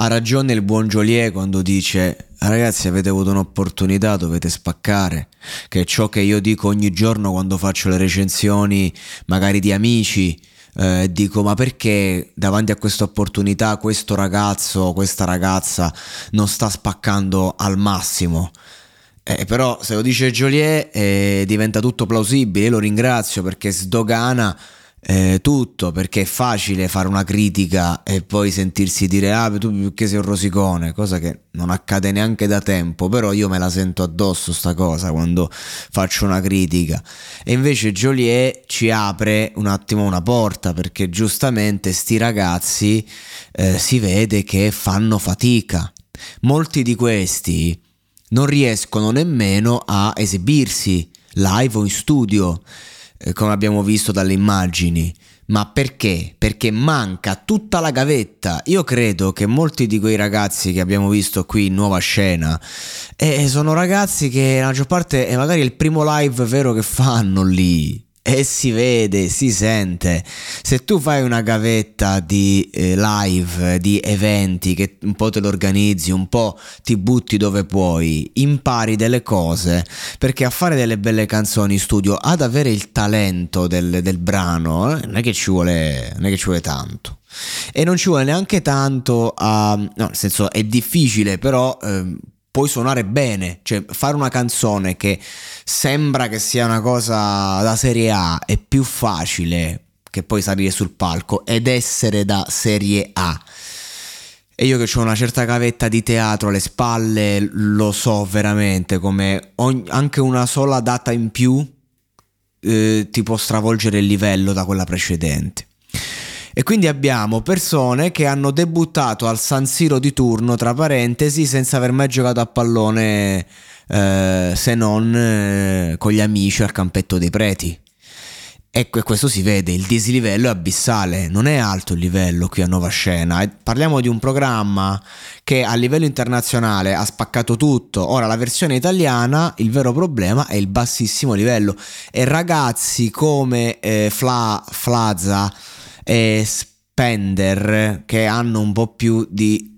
Ha ragione il buon Joliet quando dice ragazzi avete avuto un'opportunità, dovete spaccare, che è ciò che io dico ogni giorno quando faccio le recensioni magari di amici, eh, dico ma perché davanti a questa opportunità questo ragazzo, questa ragazza non sta spaccando al massimo? Eh, però se lo dice Joliet eh, diventa tutto plausibile, lo ringrazio perché sdogana eh, tutto perché è facile fare una critica e poi sentirsi dire ah tu perché sei un rosicone cosa che non accade neanche da tempo però io me la sento addosso sta cosa quando faccio una critica. E invece Joliet ci apre un attimo una porta perché giustamente sti ragazzi eh, si vede che fanno fatica. Molti di questi non riescono nemmeno a esibirsi live o in studio eh, come abbiamo visto dalle immagini. Ma perché? Perché manca tutta la gavetta. Io credo che molti di quei ragazzi che abbiamo visto qui in nuova scena eh, sono ragazzi che la maggior parte è magari il primo live vero che fanno lì e si vede, si sente. Se tu fai una gavetta di eh, live, di eventi che un po' te lo organizzi, un po' ti butti dove puoi, impari delle cose, perché a fare delle belle canzoni in studio, ad avere il talento del, del brano, eh, non, è che ci vuole, non è che ci vuole tanto. E non ci vuole neanche tanto a... no, nel senso è difficile, però... Eh, puoi suonare bene, cioè fare una canzone che sembra che sia una cosa da serie A è più facile che poi salire sul palco ed essere da serie A. E io che ho una certa cavetta di teatro alle spalle lo so veramente come ogni, anche una sola data in più eh, ti può stravolgere il livello da quella precedente. E quindi abbiamo persone che hanno debuttato al San Siro di turno, tra parentesi, senza aver mai giocato a pallone eh, se non eh, con gli amici al campetto dei preti. Ecco, e questo si vede, il dislivello è abissale, non è alto il livello qui a Nuova Scena. Parliamo di un programma che a livello internazionale ha spaccato tutto. Ora, la versione italiana, il vero problema è il bassissimo livello. E ragazzi come eh, Fla, Flaza e Spender che hanno un po' più di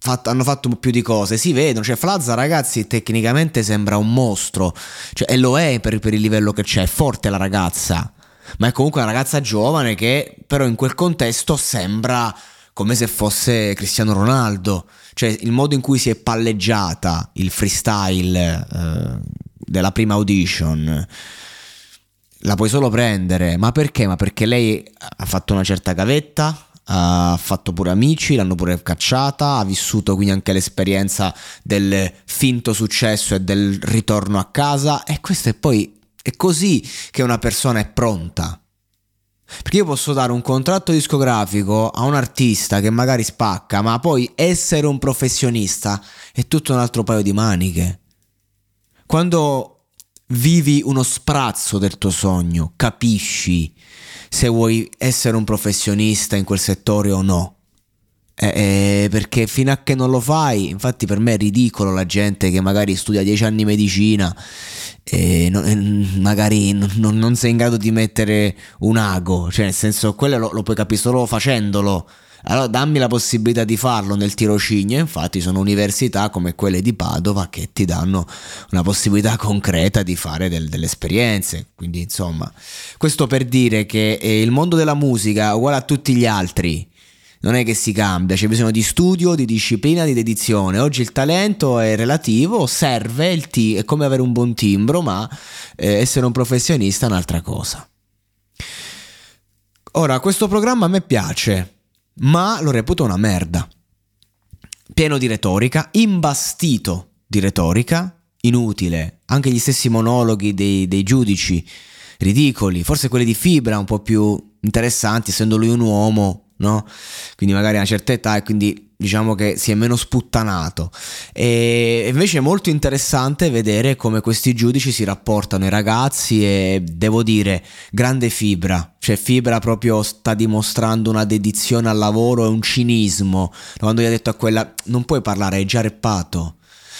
Fatto, hanno fatto un po' più di cose, si vedono, cioè Flazza ragazzi tecnicamente sembra un mostro, cioè, e lo è per, per, il livello che c'è, è forte la ragazza, ma è comunque una ragazza giovane che però in quel contesto sembra come se fosse Cristiano Ronaldo, cioè il modo in cui si è palleggiata il freestyle eh, della prima audition la puoi solo prendere. Ma perché? Ma perché lei ha fatto una certa gavetta, ha fatto pure amici, l'hanno pure cacciata, ha vissuto quindi anche l'esperienza del finto successo e del ritorno a casa e questo è poi è così che una persona è pronta. Perché io posso dare un contratto discografico a un artista che magari spacca, ma poi essere un professionista è tutto un altro paio di maniche. Quando vivi uno sprazzo del tuo sogno, capisci se vuoi essere un professionista in quel settore o no. Eh, eh, perché fino a che non lo fai, infatti per me è ridicolo la gente che magari studia 10 anni medicina e non, e magari non, non, sei in grado di mettere un ago, cioè nel senso quello lo, lo puoi capire solo facendolo allora dammi la possibilità di farlo nel tirocinio. Infatti sono università come quelle di Padova che ti danno una possibilità concreta di fare del, delle esperienze. Quindi insomma, questo per dire che eh, il mondo della musica uguale a tutti gli altri. Non è che si cambia, c'è bisogno di studio, di disciplina, di dedizione. Oggi il talento è relativo, serve, t- è come avere un buon timbro, ma eh, essere un professionista è un'altra cosa. Ora, questo programma a me piace, ma lo reputo una merda. Pieno di retorica, imbastito di retorica, inutile. Anche gli stessi monologhi dei, dei giudici, ridicoli. Forse quelli di Fibra un po' più interessanti, essendo lui un uomo, no? Quindi magari a una certa età e quindi diciamo che si è meno sputtanato. E invece è molto interessante vedere come questi giudici si rapportano ai ragazzi e devo dire, grande fibra, cioè fibra proprio sta dimostrando una dedizione al lavoro e un cinismo. Quando gli ha detto a quella non puoi parlare, hai già reppato.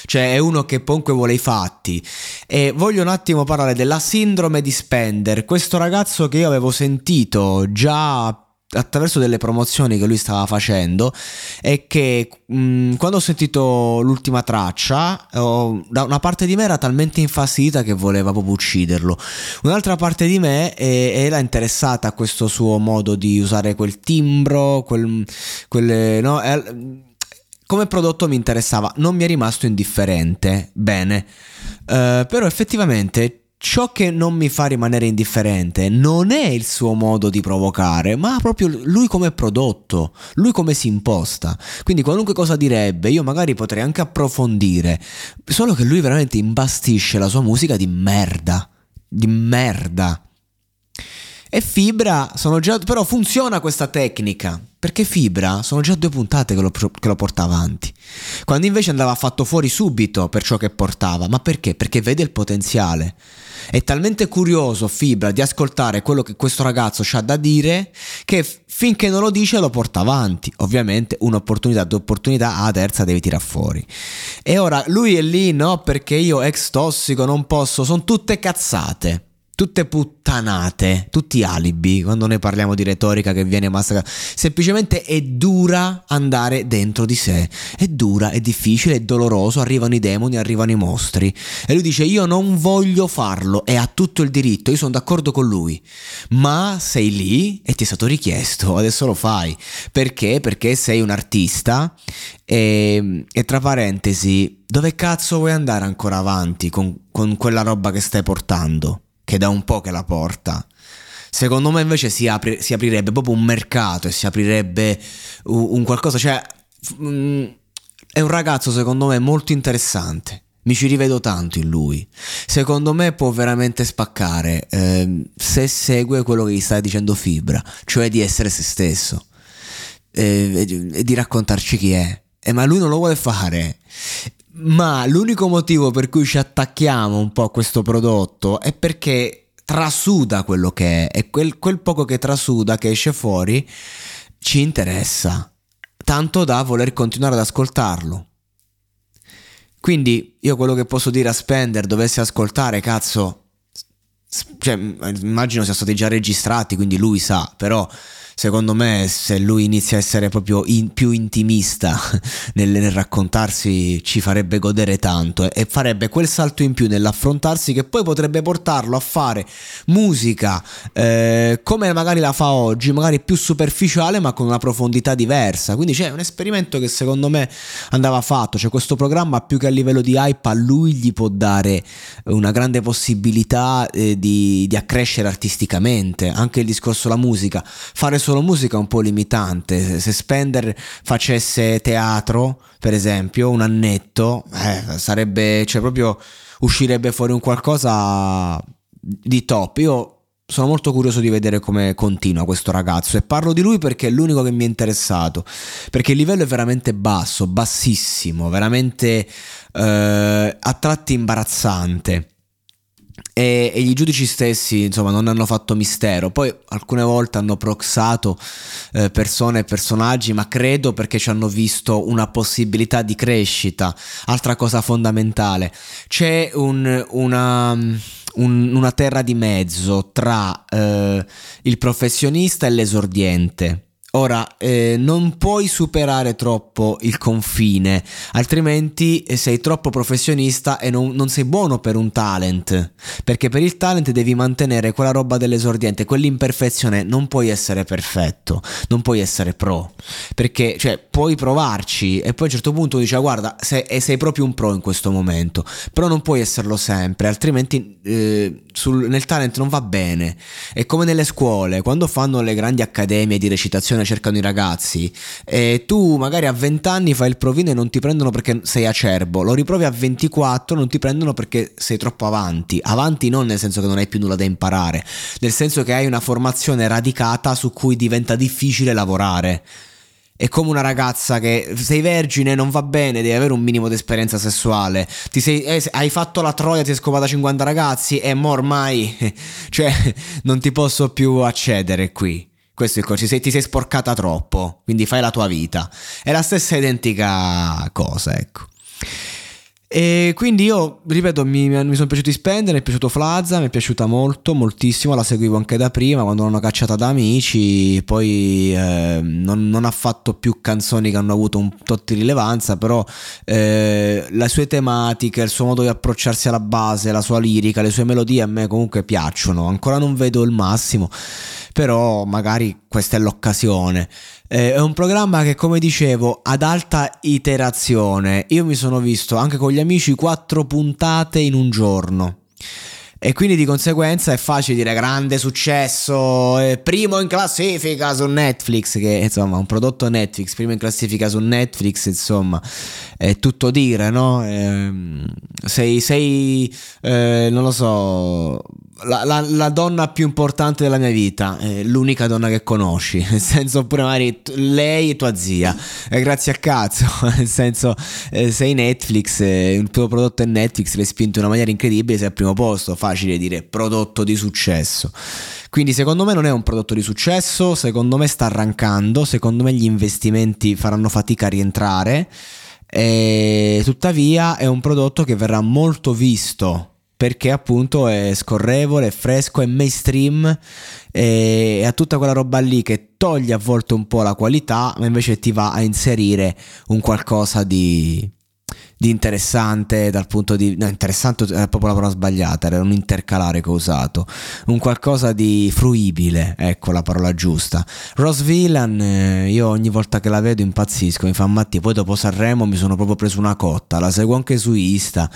Cioè è uno che comunque vuole i fatti. E voglio un attimo parlare della sindrome di Spender, questo ragazzo che io avevo sentito già attraverso delle promozioni che lui stava facendo e che mh, quando ho sentito l'ultima traccia oh, da una parte di me era talmente infastidita che voleva proprio ucciderlo. Un'altra parte di me eh, era interessata a questo suo modo di usare quel timbro quel, quelle, no, eh, come prodotto mi interessava. Non mi è rimasto indifferente. Bene. Uh, però effettivamente ciò che non mi fa rimanere indifferente non è il suo modo di provocare, ma proprio lui come prodotto, lui come si imposta. Quindi qualunque cosa direbbe, io magari potrei anche approfondire, solo che lui veramente imbastisce la sua musica di merda, di merda. E Fibra sono già. Però funziona questa tecnica. Perché Fibra sono già due puntate che lo, che lo, porta avanti. Quando invece andava fatto fuori subito per ciò che portava. Ma perché? Perché vede il potenziale. È talmente curioso Fibra di ascoltare quello che questo ragazzo ha da dire che finché non lo dice lo porta avanti. Ovviamente un'opportunità, due opportunità, a terza devi tirare fuori. E ora lui è lì, no? Perché io ex tossico non posso, sono tutte cazzate tutte puttanate, tutti alibi quando noi parliamo di retorica che viene massacrata. Semplicemente è dura andare dentro di sé, è dura, è difficile, è doloroso, arrivano i demoni, arrivano i mostri. E lui dice io non voglio farlo e ha tutto il diritto, io sono d'accordo con lui. Ma sei lì e ti è stato richiesto, adesso lo fai. Perché? Perché sei un artista e, e tra parentesi, dove cazzo vuoi andare ancora avanti con, con quella roba che stai portando? Che da un po' che la porta. Secondo me invece si, apri, si aprirebbe proprio un mercato e si aprirebbe un, un qualcosa, cioè um, è un ragazzo secondo me molto interessante. Mi ci rivedo tanto in lui. Secondo me può veramente spaccare eh, se segue quello che gli sta dicendo Fibra, cioè di essere se stesso eh, e di raccontarci chi è. Eh, ma lui non lo vuole fare. Ma l'unico motivo per cui ci attacchiamo un po' a questo prodotto è perché trasuda quello che è e quel, quel poco che trasuda, che esce fuori, ci interessa, tanto da voler continuare ad ascoltarlo. Quindi io quello che posso dire a Spender dovesse ascoltare, cazzo, cioè, immagino siano stati già registrati, quindi lui sa, però secondo me se lui inizia a essere proprio in, più intimista nel, nel, raccontarsi ci farebbe godere tanto e, e farebbe quel salto in più nell'affrontarsi che poi potrebbe portarlo a fare musica eh, come magari la fa oggi, magari più superficiale ma con una profondità diversa. Quindi c'è un esperimento che secondo me andava fatto, cioè questo programma più che a livello di hype a lui gli può dare una grande possibilità eh, di, di accrescere artisticamente, anche il discorso della musica, fare solo musica è un po' limitante. Se Spender facesse teatro, per esempio, un annetto, eh, sarebbe, cioè proprio uscirebbe fuori un qualcosa di top. Io sono molto curioso di vedere come continua questo ragazzo e parlo di lui perché è l'unico che mi è interessato, perché il livello è veramente basso, bassissimo, veramente eh, a tratti imbarazzante. E, e, i giudici stessi, insomma, non hanno fatto mistero. Poi alcune volte hanno proxato eh, persone e personaggi, ma credo perché ci hanno visto una possibilità di crescita. Altra cosa fondamentale, c'è un, una, un, una terra di mezzo tra eh, il professionista e l'esordiente Ora, eh, non puoi superare troppo il confine, altrimenti eh, sei troppo professionista e non, non, sei buono per un talent, perché per il talent devi mantenere quella roba dell'esordiente, quell'imperfezione, non puoi essere perfetto, non puoi essere pro, perché cioè, puoi provarci e poi a un certo punto dici ah, guarda, sei, sei, proprio un pro in questo momento, però non puoi esserlo sempre, altrimenti eh, sul, nel talent non va bene. È come nelle scuole, quando fanno le grandi accademie di recitazione, cercano i ragazzi e tu magari a 20 anni fai il provino e non ti prendono perché sei acerbo, lo riprovi a 24 non ti prendono perché sei troppo avanti, avanti non nel senso che non hai più nulla da imparare, nel senso che hai una formazione radicata su cui diventa difficile lavorare. È come una ragazza che sei vergine, non va bene, devi avere un minimo di esperienza sessuale. Sei, eh, hai fatto la troia, ti sei scopata 50 ragazzi e mo ormai, cioè, non ti posso più accedere qui. Questo è il concetto, ti sei sporcata troppo, quindi fai la tua vita. È la stessa identica cosa, ecco. E quindi io, ripeto, mi, mi sono piaciuti Spender, mi è piaciuto Flazza, mi è piaciuta molto, moltissimo, la seguivo anche da prima quando l'hanno cacciata da amici, poi eh, non, non, ha fatto più canzoni che hanno avuto un tot di rilevanza, però eh, le sue tematiche, il suo modo di approcciarsi alla base, la sua lirica, le sue melodie a me comunque piacciono, ancora non vedo il massimo però magari questa è l'occasione. Eh, è un programma che, come dicevo, ad alta iterazione. Io mi sono visto anche con gli amici quattro puntate in un giorno. E quindi di conseguenza è facile dire grande successo, eh, primo in classifica su Netflix, che insomma un prodotto Netflix, primo in classifica su Netflix, insomma è tutto dire, no? Eh, sei, sei eh, non lo so, la, la, la, donna più importante della mia vita, eh, l'unica donna che conosci, nel senso pure magari t- lei e tua zia, eh, grazie a cazzo, nel senso eh, sei Netflix, eh, il tuo prodotto è Netflix, l'hai spinto in una maniera incredibile, sei al primo posto, facile dire prodotto di successo. Quindi secondo me non è un prodotto di successo, secondo me sta arrancando, secondo me gli investimenti faranno fatica a rientrare, e tuttavia è un prodotto che verrà molto visto perché appunto è scorrevole, è fresco, è mainstream e ha tutta quella roba lì che toglie a volte un po' la qualità, ma invece ti va a inserire un qualcosa di, di interessante dal punto di... No, interessante è proprio la parola sbagliata, era un intercalare che ho usato. Un qualcosa di fruibile, ecco la parola giusta. Rose Villan, eh, io ogni volta che la vedo impazzisco, mi fa Matti, poi dopo Sanremo mi sono proprio preso una cotta, la seguo anche su Insta,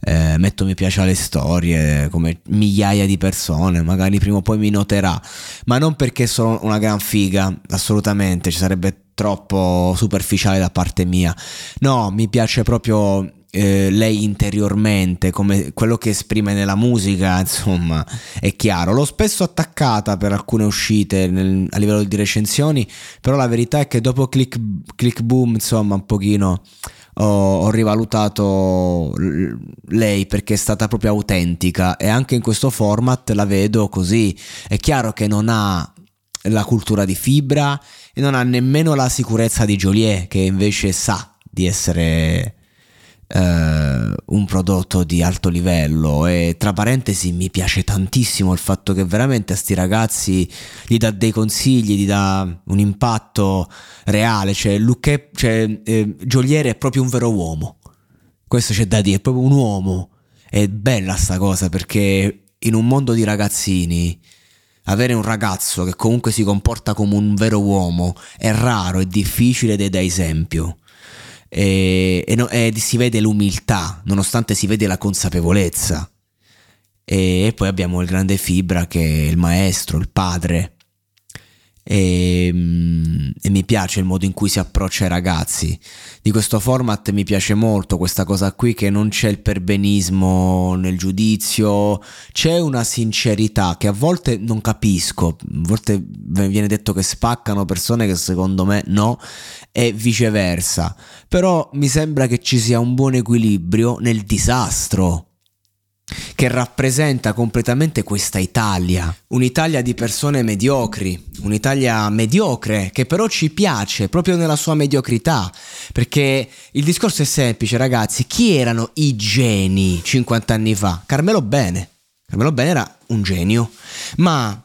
eh, metto mi piace alle storie, come migliaia di persone, magari prima o poi mi noterà, ma non perché sono una gran figa, assolutamente, ci sarebbe troppo superficiale da parte mia. No, mi piace proprio eh, lei interiormente, come quello che esprime nella musica, insomma, è chiaro. L'ho spesso attaccata per alcune uscite nel, a livello di recensioni, però la verità è che dopo Click, click Boom, insomma, un pochino ho, ho rivalutato lei perché è stata proprio autentica e anche in questo format la vedo così. È chiaro che non ha la cultura di fibra e non ha nemmeno la sicurezza di Joliet che invece sa di essere uh, un prodotto di alto livello. E tra parentesi mi piace tantissimo il fatto che veramente a sti ragazzi gli dà dei consigli, gli dà un impatto reale, cioè, Luque, cioè eh, Joliet è proprio un vero uomo, questo c'è da dire, è proprio un uomo, è bella sta cosa perché in un mondo di ragazzini avere un ragazzo che comunque si comporta come un vero uomo è raro, è difficile ed è da esempio. E, e, no, e si vede l'umiltà, nonostante si vede la consapevolezza. E, e poi abbiamo il grande Fibra che è il maestro, il padre e, mm, e, mi piace il modo in cui si approccia ai ragazzi. Di questo format mi piace molto questa cosa qui che non c'è il perbenismo nel giudizio, c'è una sincerità che a volte non capisco, a volte viene detto che spaccano persone che secondo me no e viceversa, però mi sembra che ci sia un buon equilibrio nel disastro che rappresenta completamente questa Italia, un'Italia di persone mediocri, un'Italia mediocre che però ci piace proprio nella sua mediocrità, perché il discorso è semplice ragazzi, chi erano i geni 50 anni fa? Carmelo Bene, Carmelo Bene era un genio, ma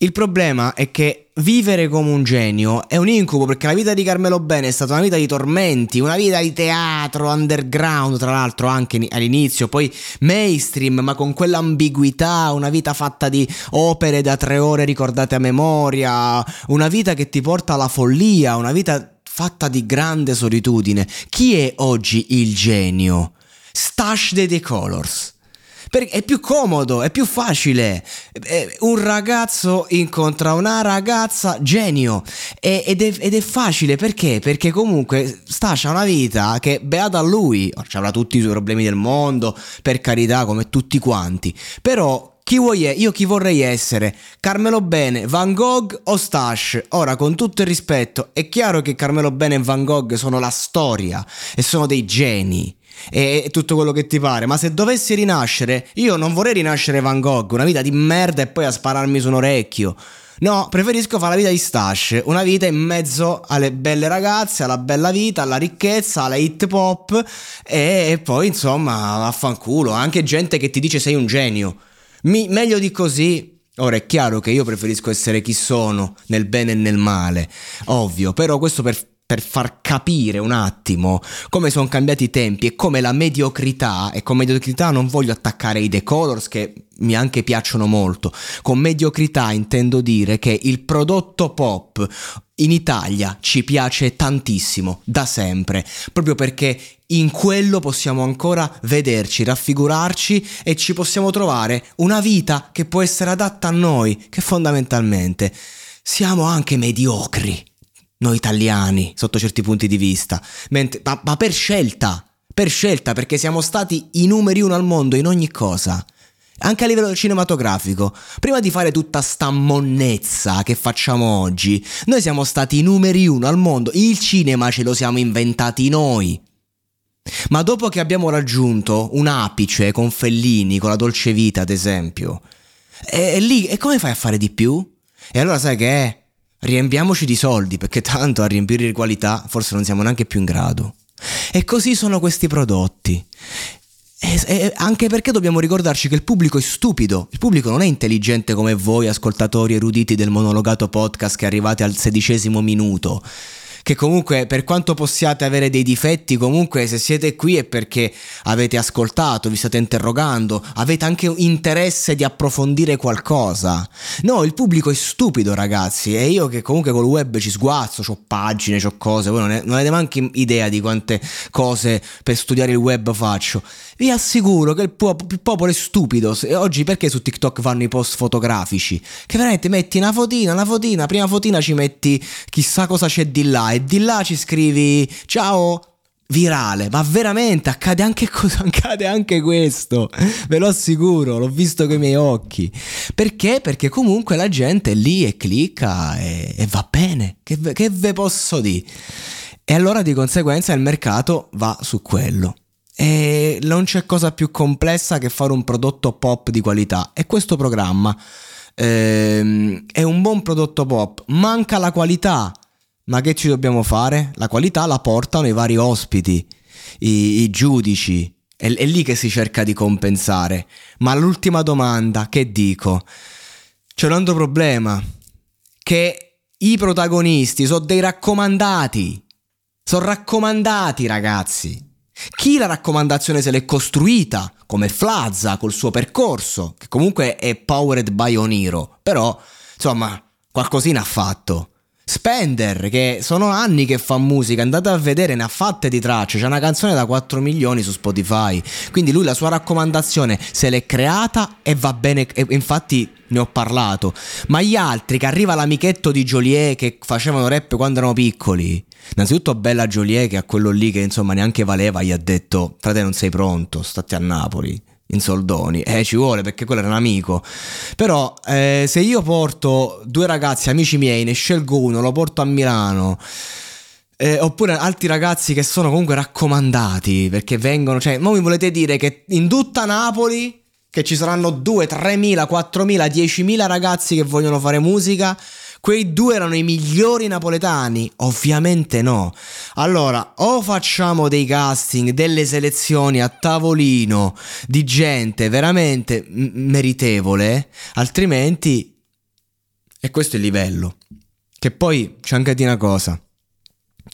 Il problema è che vivere come un genio è un incubo perché la vita di Carmelo Bene è stata una vita di tormenti, una vita di teatro underground, tra l'altro anche all'inizio, poi mainstream, ma con quell'ambiguità, una vita fatta di opere da tre ore ricordate a memoria, una vita che ti porta alla follia, una vita fatta di grande solitudine. Chi è oggi il genio? Stash the Decolors. Perché è più comodo, è più facile. Un ragazzo incontra una ragazza genio ed è, ed è facile perché? Perché comunque Stascia una vita che beata a lui, avrà tutti i suoi problemi del mondo, per carità, come tutti quanti. Però chi vuoi è? Io chi vorrei essere? Carmelo Bene, Van Gogh o Stash? Ora, con tutto il rispetto, è chiaro che Carmelo Bene e Van Gogh sono la storia e sono dei geni e tutto quello che ti pare. Ma se dovessi rinascere, io non vorrei rinascere Van Gogh, una vita di merda e poi a spararmi su un orecchio. No, preferisco fare la vita di Stash, una vita in mezzo alle belle ragazze, alla bella vita, alla ricchezza, alla hit pop e poi insomma vaffanculo, anche gente che ti dice sei un genio. Mi, meglio di così Ora è chiaro che io preferisco essere chi sono, nel bene e nel male, ovvio, però questo per per far capire un attimo come sono cambiati i tempi e come la mediocrità, e con mediocrità non voglio attaccare i The Colors che mi anche piacciono molto, con mediocrità intendo dire che il prodotto pop in Italia ci piace tantissimo, da sempre, proprio perché in quello possiamo ancora vederci, raffigurarci e ci possiamo trovare una vita che può essere adatta a noi, che fondamentalmente siamo anche mediocri noi italiani sotto certi punti di vista, Mentre, ma, ma per scelta, per scelta perché siamo stati i numeri uno al mondo in ogni cosa. Anche a livello cinematografico, prima di fare tutta sta monnezza che facciamo oggi, noi siamo stati i numeri uno al mondo, il cinema ce lo siamo inventati noi. Ma dopo che abbiamo raggiunto un apice con Fellini, con la dolce vita ad esempio, e, e lì, e come fai a fare di più? E allora sai che è? Riempiamoci di soldi perché tanto a riempire di qualità forse non siamo neanche più in grado. E così sono questi prodotti. E, e anche perché dobbiamo ricordarci che il pubblico è stupido, il pubblico non è intelligente come voi ascoltatori eruditi del monologato podcast che arrivate al sedicesimo minuto che comunque per quanto possiate avere dei difetti, comunque se siete qui è perché avete ascoltato, vi state interrogando, avete anche interesse di approfondire qualcosa. No, il pubblico è stupido ragazzi e io che comunque col web ci sguazzo, ho pagine, ho cose, voi non, è, non avete neanche idea di quante cose per studiare il web faccio. Vi assicuro che il, po- il popolo è stupido. Oggi perché su TikTok fanno i post fotografici? Che veramente metti una fotina, una fotina, prima fotina ci metti chissà cosa c'è di là e di là ci scrivi ciao virale, ma veramente accade anche, accade anche questo, ve lo assicuro, l'ho visto con i miei occhi. Perché? Perché comunque la gente è lì e clicca e, e va bene, che, che ve posso dire? E allora di conseguenza il mercato va su quello. E non c'è cosa più complessa che fare un prodotto pop di qualità. E questo programma ehm, è un buon prodotto pop. Manca la qualità. Ma che ci dobbiamo fare? La qualità la portano i vari ospiti, i, i giudici. È, è lì che si cerca di compensare. Ma l'ultima domanda, che dico? C'è un altro problema. Che i protagonisti sono dei raccomandati. Sono raccomandati, ragazzi. Chi la raccomandazione se l'è costruita, come Flazza col suo percorso, che comunque è powered by Oniro, però insomma qualcosina ha fatto. Spender, che sono anni che fa musica, andate a vedere, ne ha fatte di tracce, c'è una canzone da 4 milioni su Spotify, quindi lui la sua raccomandazione se l'è creata e va bene, e infatti ne ho parlato, ma gli altri che arriva l'amichetto di Joliet che facevano rap quando erano piccoli, innanzitutto Bella Joliet che a quello lì che insomma neanche valeva gli ha detto frate non sei pronto, state a Napoli in soldoni. Eh, ci vuole perché quello era un amico. Però, eh, se io porto due ragazzi, amici miei, ne scelgo uno, lo porto a Milano. Eh, oppure altri ragazzi che sono comunque raccomandati perché vengono, cioè, ma mi volete dire che in tutta Napoli che ci saranno 2, 3 mila, 4 mila, 10 mila ragazzi che vogliono fare musica Quei due erano i migliori napoletani? Ovviamente no. Allora, o facciamo dei casting, delle selezioni a tavolino di gente veramente m- meritevole, altrimenti E questo è il livello. Che poi c'è anche di una cosa.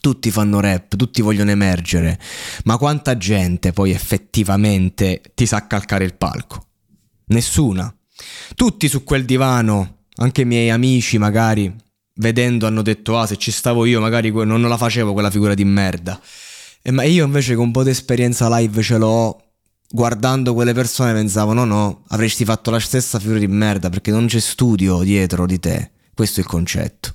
Tutti fanno rap, tutti vogliono emergere, ma quanta gente poi effettivamente ti sa calcare il palco? Nessuna. Tutti su quel divano, anche i miei amici magari, vedendo hanno detto ah se ci stavo io magari non la facevo quella figura di merda. E ma io invece con un po' di esperienza live ce l'ho, guardando quelle persone pensavo no no, avresti fatto la stessa figura di merda perché non c'è studio dietro di te. Questo è il concetto.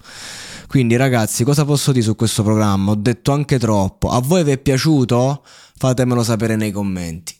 Quindi ragazzi, cosa posso dire su questo programma? Ho detto anche troppo. A voi vi è piaciuto? Fatemelo sapere nei commenti.